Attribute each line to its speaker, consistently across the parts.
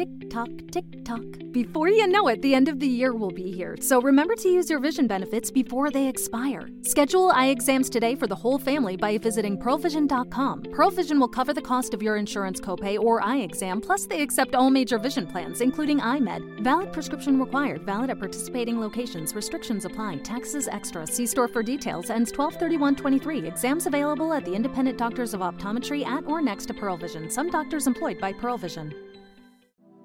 Speaker 1: Tick tock, tick tock. Before you know it, the end of the year will be here, so remember to use your vision benefits before they expire. Schedule eye exams today for the whole family by visiting pearlvision.com. Pearl Vision will cover the cost of your insurance copay or eye exam, plus they accept all major vision plans, including iMed. Valid prescription required, valid at participating locations. Restrictions apply. Taxes extra. See store for details. Ends 123123. Exams available at the independent doctors of optometry at or next to Pearl Vision. Some doctors employed by Pearl Vision.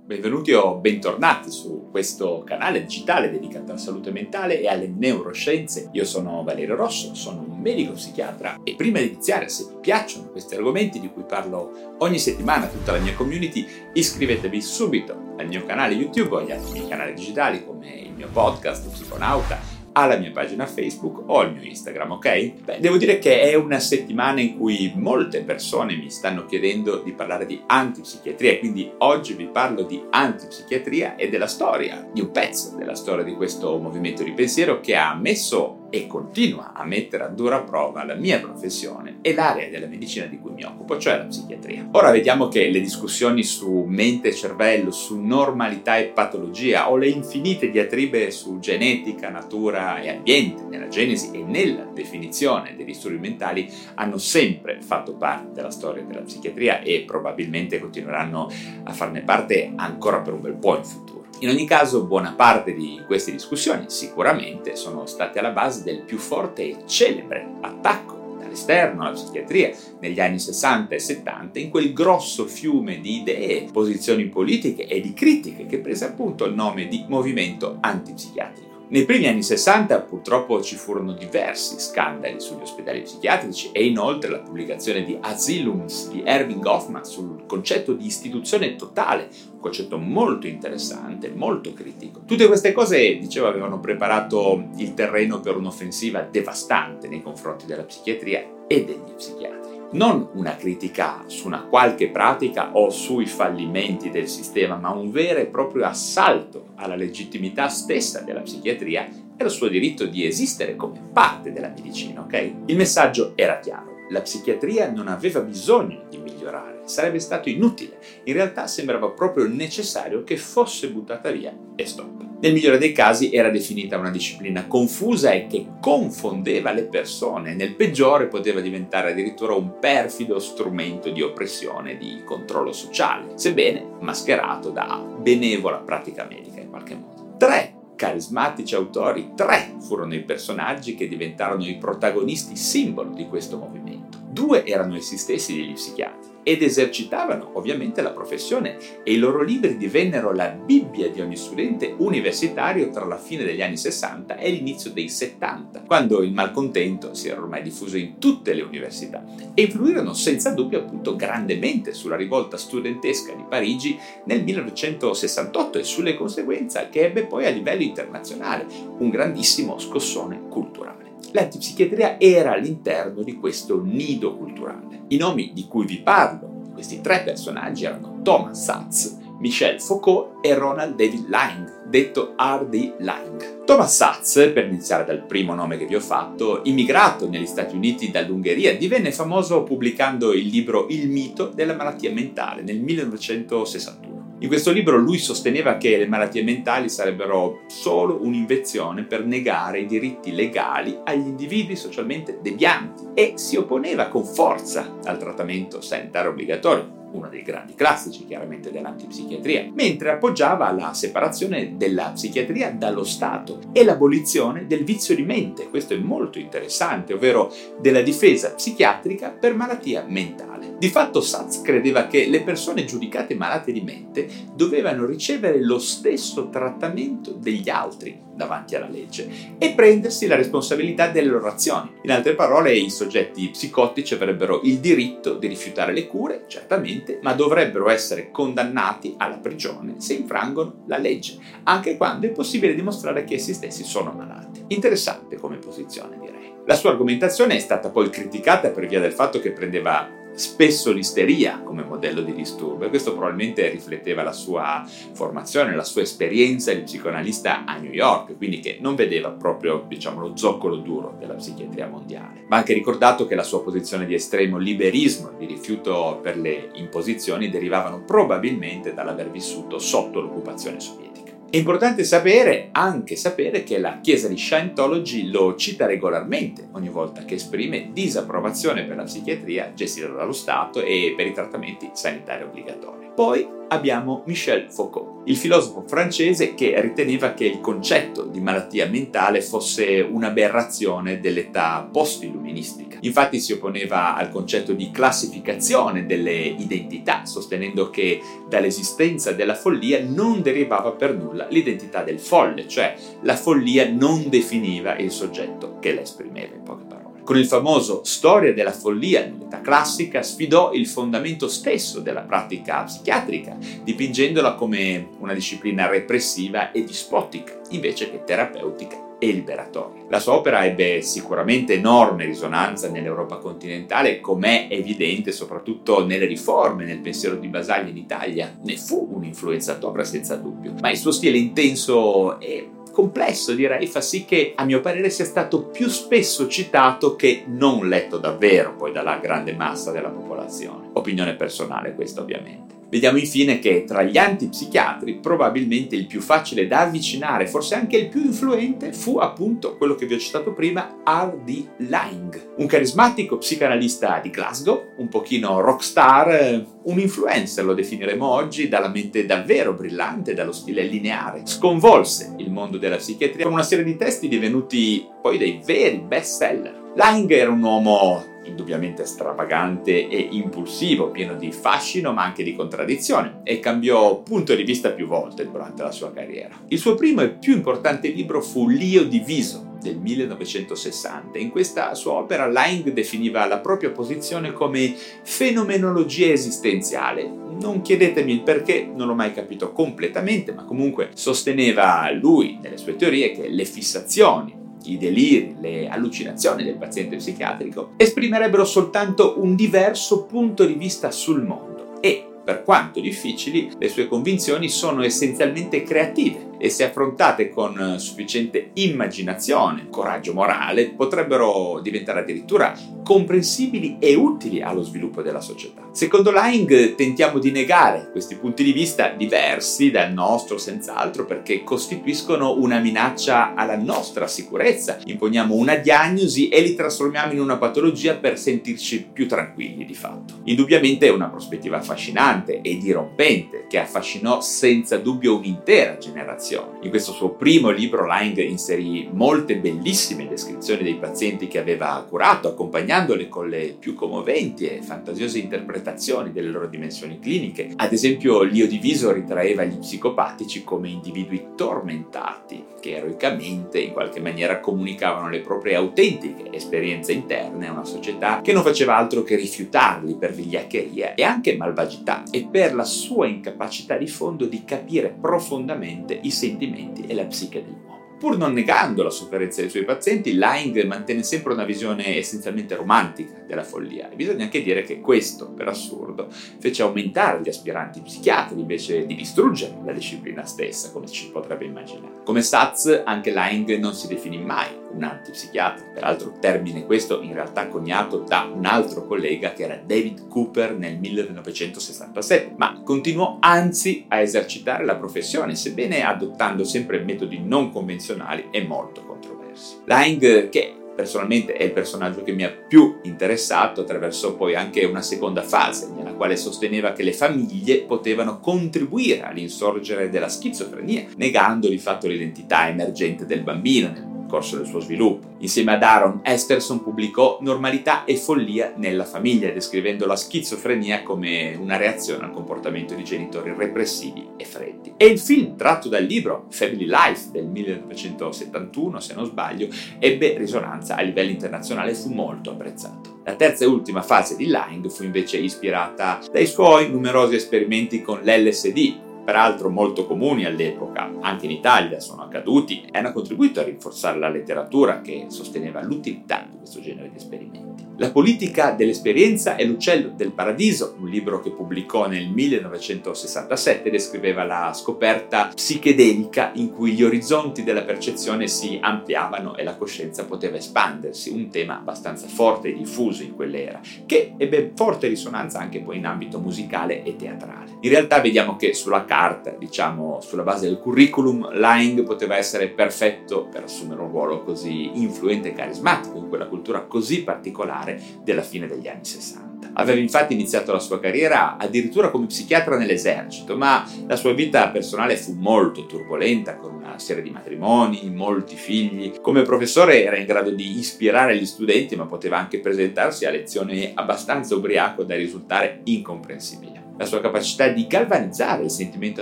Speaker 2: Benvenuti o bentornati su questo canale digitale dedicato alla salute mentale e alle neuroscienze. Io sono Valerio Rosso, sono un medico psichiatra e prima di iniziare, se vi piacciono questi argomenti di cui parlo ogni settimana a tutta la mia community, iscrivetevi subito al mio canale YouTube o agli altri miei canali digitali come il mio podcast Psiconauta alla mia pagina Facebook o al mio Instagram, ok? Beh, devo dire che è una settimana in cui molte persone mi stanno chiedendo di parlare di antipsichiatria quindi oggi vi parlo di antipsichiatria e della storia, di un pezzo della storia di questo movimento di pensiero che ha messo e continua a mettere a dura prova la mia professione e l'area della medicina di cui mi occupo, cioè la psichiatria. Ora vediamo che le discussioni su mente e cervello, su normalità e patologia o le infinite diatribe su genetica, natura e ambiente, nella genesi e nella definizione dei disturbi mentali hanno sempre fatto parte della storia della psichiatria e probabilmente continueranno a farne parte ancora per un bel po' in futuro. In ogni caso, buona parte di queste discussioni sicuramente sono state alla base del più forte e celebre attacco dall'esterno alla psichiatria negli anni 60 e 70 in quel grosso fiume di idee, posizioni politiche e di critiche che prese appunto il nome di movimento antipsichiatrico. Nei primi anni 60 purtroppo ci furono diversi scandali sugli ospedali psichiatrici e inoltre la pubblicazione di Asylums di Erving Goffman sul concetto di istituzione totale, un concetto molto interessante, molto critico. Tutte queste cose, dicevo, avevano preparato il terreno per un'offensiva devastante nei confronti della psichiatria e degli psichiatri non una critica su una qualche pratica o sui fallimenti del sistema, ma un vero e proprio assalto alla legittimità stessa della psichiatria e al suo diritto di esistere come parte della medicina, ok? Il messaggio era chiaro. La psichiatria non aveva bisogno di migliorare, sarebbe stato inutile. In realtà sembrava proprio necessario che fosse buttata via e stop. Nel migliore dei casi era definita una disciplina confusa e che confondeva le persone, nel peggiore poteva diventare addirittura un perfido strumento di oppressione e di controllo sociale, sebbene mascherato da benevola pratica medica in qualche modo. Tre carismatici autori, tre furono i personaggi che diventarono i protagonisti simbolo di questo movimento. Due erano essi stessi degli psichiatri ed esercitavano ovviamente la professione e i loro libri divennero la Bibbia di ogni studente universitario tra la fine degli anni 60 e l'inizio dei 70, quando il malcontento si era ormai diffuso in tutte le università. E influirono senza dubbio appunto grandemente sulla rivolta studentesca di Parigi nel 1968 e sulle conseguenze che ebbe poi a livello internazionale, un grandissimo scossone culturale l'antipsichiatria era all'interno di questo nido culturale. I nomi di cui vi parlo, di questi tre personaggi, erano Thomas Satz, Michel Foucault e Ronald David Lang, detto R.D. Lang. Thomas Satz, per iniziare dal primo nome che vi ho fatto, immigrato negli Stati Uniti dall'Ungheria, divenne famoso pubblicando il libro Il mito della malattia mentale nel 1961. In questo libro lui sosteneva che le malattie mentali sarebbero solo un'invenzione per negare i diritti legali agli individui socialmente devianti e si opponeva con forza al trattamento sanitario obbligatorio uno dei grandi classici chiaramente dell'antipsichiatria, mentre appoggiava la separazione della psichiatria dallo Stato e l'abolizione del vizio di mente, questo è molto interessante, ovvero della difesa psichiatrica per malattia mentale. Di fatto Satz credeva che le persone giudicate malate di mente dovevano ricevere lo stesso trattamento degli altri davanti alla legge e prendersi la responsabilità delle loro azioni. In altre parole, i soggetti psicotici avrebbero il diritto di rifiutare le cure, certamente, ma dovrebbero essere condannati alla prigione se infrangono la legge, anche quando è possibile dimostrare che essi stessi sono malati. Interessante come posizione, direi. La sua argomentazione è stata poi criticata per via del fatto che prendeva spesso l'isteria come modello di disturbo e questo probabilmente rifletteva la sua formazione, la sua esperienza di psicoanalista a New York, quindi che non vedeva proprio diciamo, lo zoccolo duro della psichiatria mondiale. Va anche ricordato che la sua posizione di estremo liberismo, di rifiuto per le imposizioni, derivavano probabilmente dall'aver vissuto sotto l'occupazione sovietica. È importante sapere, anche sapere, che la Chiesa di Scientology lo cita regolarmente ogni volta che esprime disapprovazione per la psichiatria gestita dallo Stato e per i trattamenti sanitari obbligatori. Poi abbiamo Michel Foucault, il filosofo francese che riteneva che il concetto di malattia mentale fosse un'aberrazione dell'età post-illuministica. Infatti si opponeva al concetto di classificazione delle identità, sostenendo che dall'esistenza della follia non derivava per nulla l'identità del folle, cioè la follia non definiva il soggetto che la esprimeva in poche parole. Con il famoso Storia della follia nell'età classica, sfidò il fondamento stesso della pratica psichiatrica, dipingendola come una disciplina repressiva e dispotica, invece che terapeutica e liberatoria. La sua opera ebbe sicuramente enorme risonanza nell'Europa continentale, com'è evidente soprattutto nelle riforme, nel pensiero di Basaglia in Italia. Ne fu un influenzatore senza dubbio, ma il suo stile intenso e complesso, direi, fa sì che a mio parere sia stato più spesso citato che non letto davvero poi dalla grande massa della popolazione. Opinione personale questa ovviamente. Vediamo infine che tra gli antipsichiatri probabilmente il più facile da avvicinare, forse anche il più influente, fu appunto quello che vi ho citato prima, R.D. Laing, un carismatico psicanalista di Glasgow, un pochino rockstar, eh, un influencer lo definiremo oggi, dalla mente davvero brillante, dallo stile lineare. Sconvolse il mondo della psichiatria con una serie di testi divenuti poi dei veri best seller. Laing era un uomo indubbiamente stravagante e impulsivo, pieno di fascino ma anche di contraddizione e cambiò punto di vista più volte durante la sua carriera. Il suo primo e più importante libro fu L'Io diviso del 1960. In questa sua opera Laing definiva la propria posizione come fenomenologia esistenziale. Non chiedetemi il perché, non l'ho mai capito completamente, ma comunque sosteneva lui nelle sue teorie che le fissazioni i deliri, le allucinazioni del paziente psichiatrico, esprimerebbero soltanto un diverso punto di vista sul mondo e, per quanto difficili, le sue convinzioni sono essenzialmente creative e se affrontate con sufficiente immaginazione, coraggio morale, potrebbero diventare addirittura comprensibili e utili allo sviluppo della società. Secondo Laing tentiamo di negare questi punti di vista diversi dal nostro senz'altro perché costituiscono una minaccia alla nostra sicurezza, imponiamo una diagnosi e li trasformiamo in una patologia per sentirci più tranquilli di fatto. Indubbiamente è una prospettiva affascinante e dirompente che affascinò senza dubbio un'intera generazione depressione. In questo suo primo libro Lang inserì molte bellissime descrizioni dei pazienti che aveva curato, accompagnandole con le più commoventi e fantasiose interpretazioni delle loro dimensioni cliniche. Ad esempio, l'Io Diviso ritraeva gli psicopatici come individui tormentati, che eroicamente in qualche maniera comunicavano le proprie autentiche esperienze interne a una società che non faceva altro che rifiutarli per vigliaccheria e anche malvagità e per la sua incapacità di fondo di capire profondamente i sentimenti e la psiche dell'uomo. Pur non negando la sofferenza dei suoi pazienti, Laing mantenne sempre una visione essenzialmente romantica della follia e bisogna anche dire che questo, per assurdo, fece aumentare gli aspiranti psichiatri invece di distruggere la disciplina stessa, come ci potrebbe immaginare. Come Satz, anche Laing non si definì mai un antipsichiatra, peraltro termine questo in realtà coniato da un altro collega che era David Cooper nel 1967, ma continuò anzi a esercitare la professione, sebbene adottando sempre metodi non convenzionali e molto controversi. Laing, che personalmente è il personaggio che mi ha più interessato, attraverso poi anche una seconda fase, nella quale sosteneva che le famiglie potevano contribuire all'insorgere della schizofrenia, negando di fatto l'identità emergente del bambino. Nel corso del suo sviluppo. Insieme ad Aaron, Esterson pubblicò Normalità e follia nella famiglia, descrivendo la schizofrenia come una reazione al comportamento di genitori repressivi e freddi. E il film tratto dal libro Family Life del 1971, se non sbaglio, ebbe risonanza a livello internazionale e fu molto apprezzato. La terza e ultima fase di Lang fu invece ispirata dai suoi numerosi esperimenti con l'LSD, peraltro molto comuni all'epoca, anche in Italia sono accaduti e hanno contribuito a rinforzare la letteratura che sosteneva l'utilità di questo genere di esperimenti. La politica dell'esperienza è l'uccello del paradiso, un libro che pubblicò nel 1967 descriveva la scoperta psichedelica in cui gli orizzonti della percezione si ampliavano e la coscienza poteva espandersi, un tema abbastanza forte e diffuso in quell'era, che ebbe forte risonanza anche poi in ambito musicale e teatrale. In realtà vediamo che sulla carta, diciamo sulla base del curriculum, Lang poteva essere perfetto per assumere un ruolo così influente e carismatico in quella cultura così particolare particolare della fine degli anni 60. Aveva infatti iniziato la sua carriera addirittura come psichiatra nell'esercito, ma la sua vita personale fu molto turbolenta, con una serie di matrimoni, molti figli. Come professore era in grado di ispirare gli studenti, ma poteva anche presentarsi a lezioni abbastanza ubriaco da risultare incomprensibile la sua capacità di galvanizzare il sentimento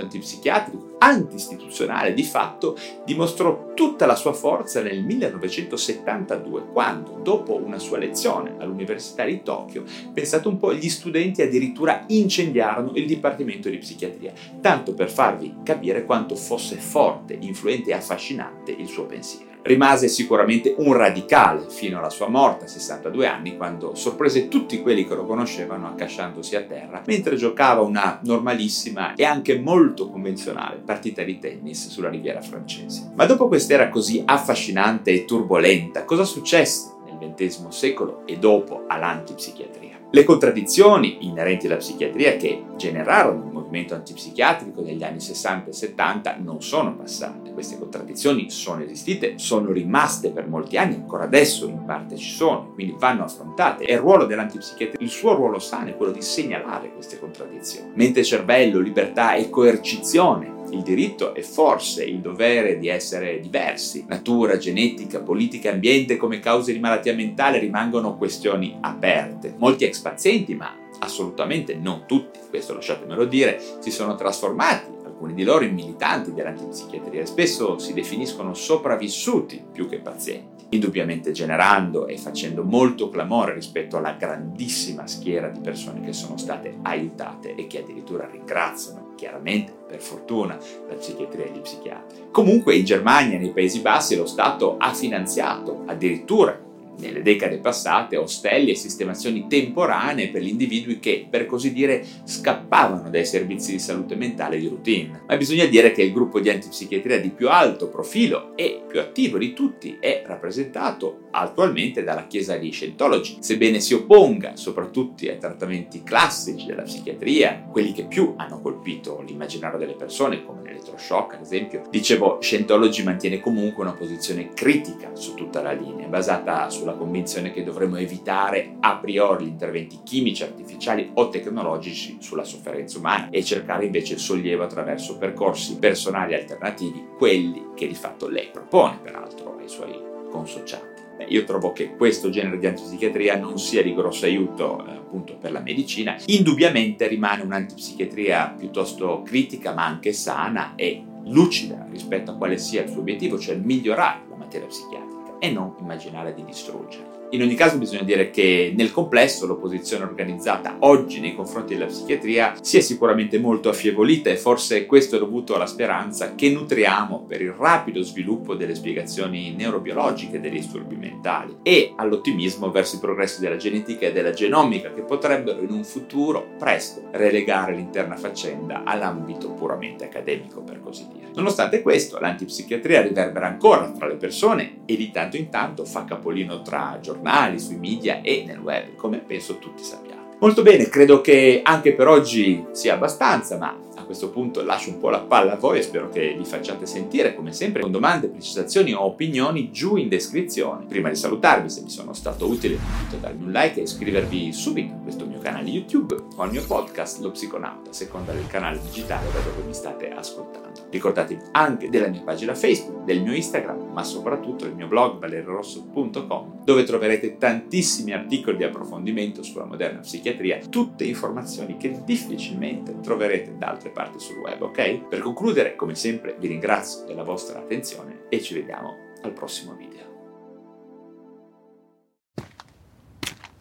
Speaker 2: antipsichiatrico, anti-istituzionale di fatto, dimostrò tutta la sua forza nel 1972, quando, dopo una sua lezione all'Università di Tokyo, pensate un po', gli studenti addirittura incendiarono il Dipartimento di Psichiatria, tanto per farvi capire quanto fosse forte, influente e affascinante il suo pensiero. Rimase sicuramente un radicale fino alla sua morte a 62 anni, quando sorprese tutti quelli che lo conoscevano accasciandosi a terra mentre giocava una normalissima e anche molto convenzionale partita di tennis sulla riviera francese. Ma dopo quest'era così affascinante e turbolenta, cosa successe nel XX secolo e dopo all'antipsichiatria? Le contraddizioni inerenti alla psichiatria che generarono movimento antipsichiatrico negli anni 60 e 70 non sono passate. Queste contraddizioni sono esistite, sono rimaste per molti anni, ancora adesso in parte ci sono, quindi vanno affrontate. E il ruolo dell'antipsichiatria, il suo ruolo sano è quello di segnalare queste contraddizioni. Mente, cervello, libertà e coercizione il diritto e forse il dovere di essere diversi. Natura, genetica, politica ambiente come cause di malattia mentale rimangono questioni aperte. Molti ex pazienti, ma assolutamente non tutti, questo lasciatemelo dire, si sono trasformati alcuni di loro in militanti dell'antipsichiatria e spesso si definiscono sopravvissuti più che pazienti indubbiamente generando e facendo molto clamore rispetto alla grandissima schiera di persone che sono state aiutate e che addirittura ringraziano chiaramente per fortuna la psichiatria e gli psichiatri. Comunque in Germania e nei Paesi Bassi lo Stato ha finanziato addirittura nelle decade passate ostelli e sistemazioni temporanee per gli individui che, per così dire, scappavano dai servizi di salute mentale di routine. Ma bisogna dire che il gruppo di antipsichiatria di più alto profilo e più attivo di tutti è rappresentato attualmente dalla Chiesa di Scientology, sebbene si opponga soprattutto ai trattamenti classici della psichiatria, quelli che più hanno colpito l'immaginario delle persone, come l'elettroshock ad esempio. Dicevo, Scientology mantiene comunque una posizione critica su tutta la linea, basata su sulla convinzione che dovremmo evitare a priori gli interventi chimici, artificiali o tecnologici sulla sofferenza umana e cercare invece il sollievo attraverso percorsi personali alternativi, quelli che di fatto lei propone peraltro ai suoi consociati. Io trovo che questo genere di antipsichiatria non sia di grosso aiuto eh, appunto per la medicina. Indubbiamente rimane un'antipsichiatria piuttosto critica ma anche sana e lucida rispetto a quale sia il suo obiettivo, cioè migliorare la materia psichiatrica e non immaginare di distruggerli. In ogni caso bisogna dire che nel complesso l'opposizione organizzata oggi nei confronti della psichiatria si è sicuramente molto affievolita e forse questo è dovuto alla speranza che nutriamo per il rapido sviluppo delle spiegazioni neurobiologiche dei disturbi mentali e all'ottimismo verso i progressi della genetica e della genomica che potrebbero in un futuro presto relegare l'intera faccenda all'ambito puramente accademico per così dire. Nonostante questo, l'antipsichiatria riverbera ancora tra le persone e di tanto in tanto fa capolino tra giornali sui media e nel web, come penso tutti sappiate. Molto bene, credo che anche per oggi sia abbastanza, ma a questo punto lascio un po' la palla a voi e spero che vi facciate sentire, come sempre, con domande, precisazioni o opinioni giù in descrizione. Prima di salutarvi, se vi sono stato utile, vi invito a darmi un like e iscrivervi subito a questo mio canale YouTube o al mio podcast Lo Psiconauta, seconda del canale digitale da dove mi state ascoltando. Ricordatevi anche della mia pagina Facebook, del mio Instagram, ma soprattutto del mio blog valerorosso.com, dove troverete tantissimi articoli di approfondimento sulla moderna psichiatria, tutte informazioni che difficilmente troverete da altre parti sul web, ok? Per concludere, come sempre, vi ringrazio della vostra attenzione e ci vediamo al prossimo video.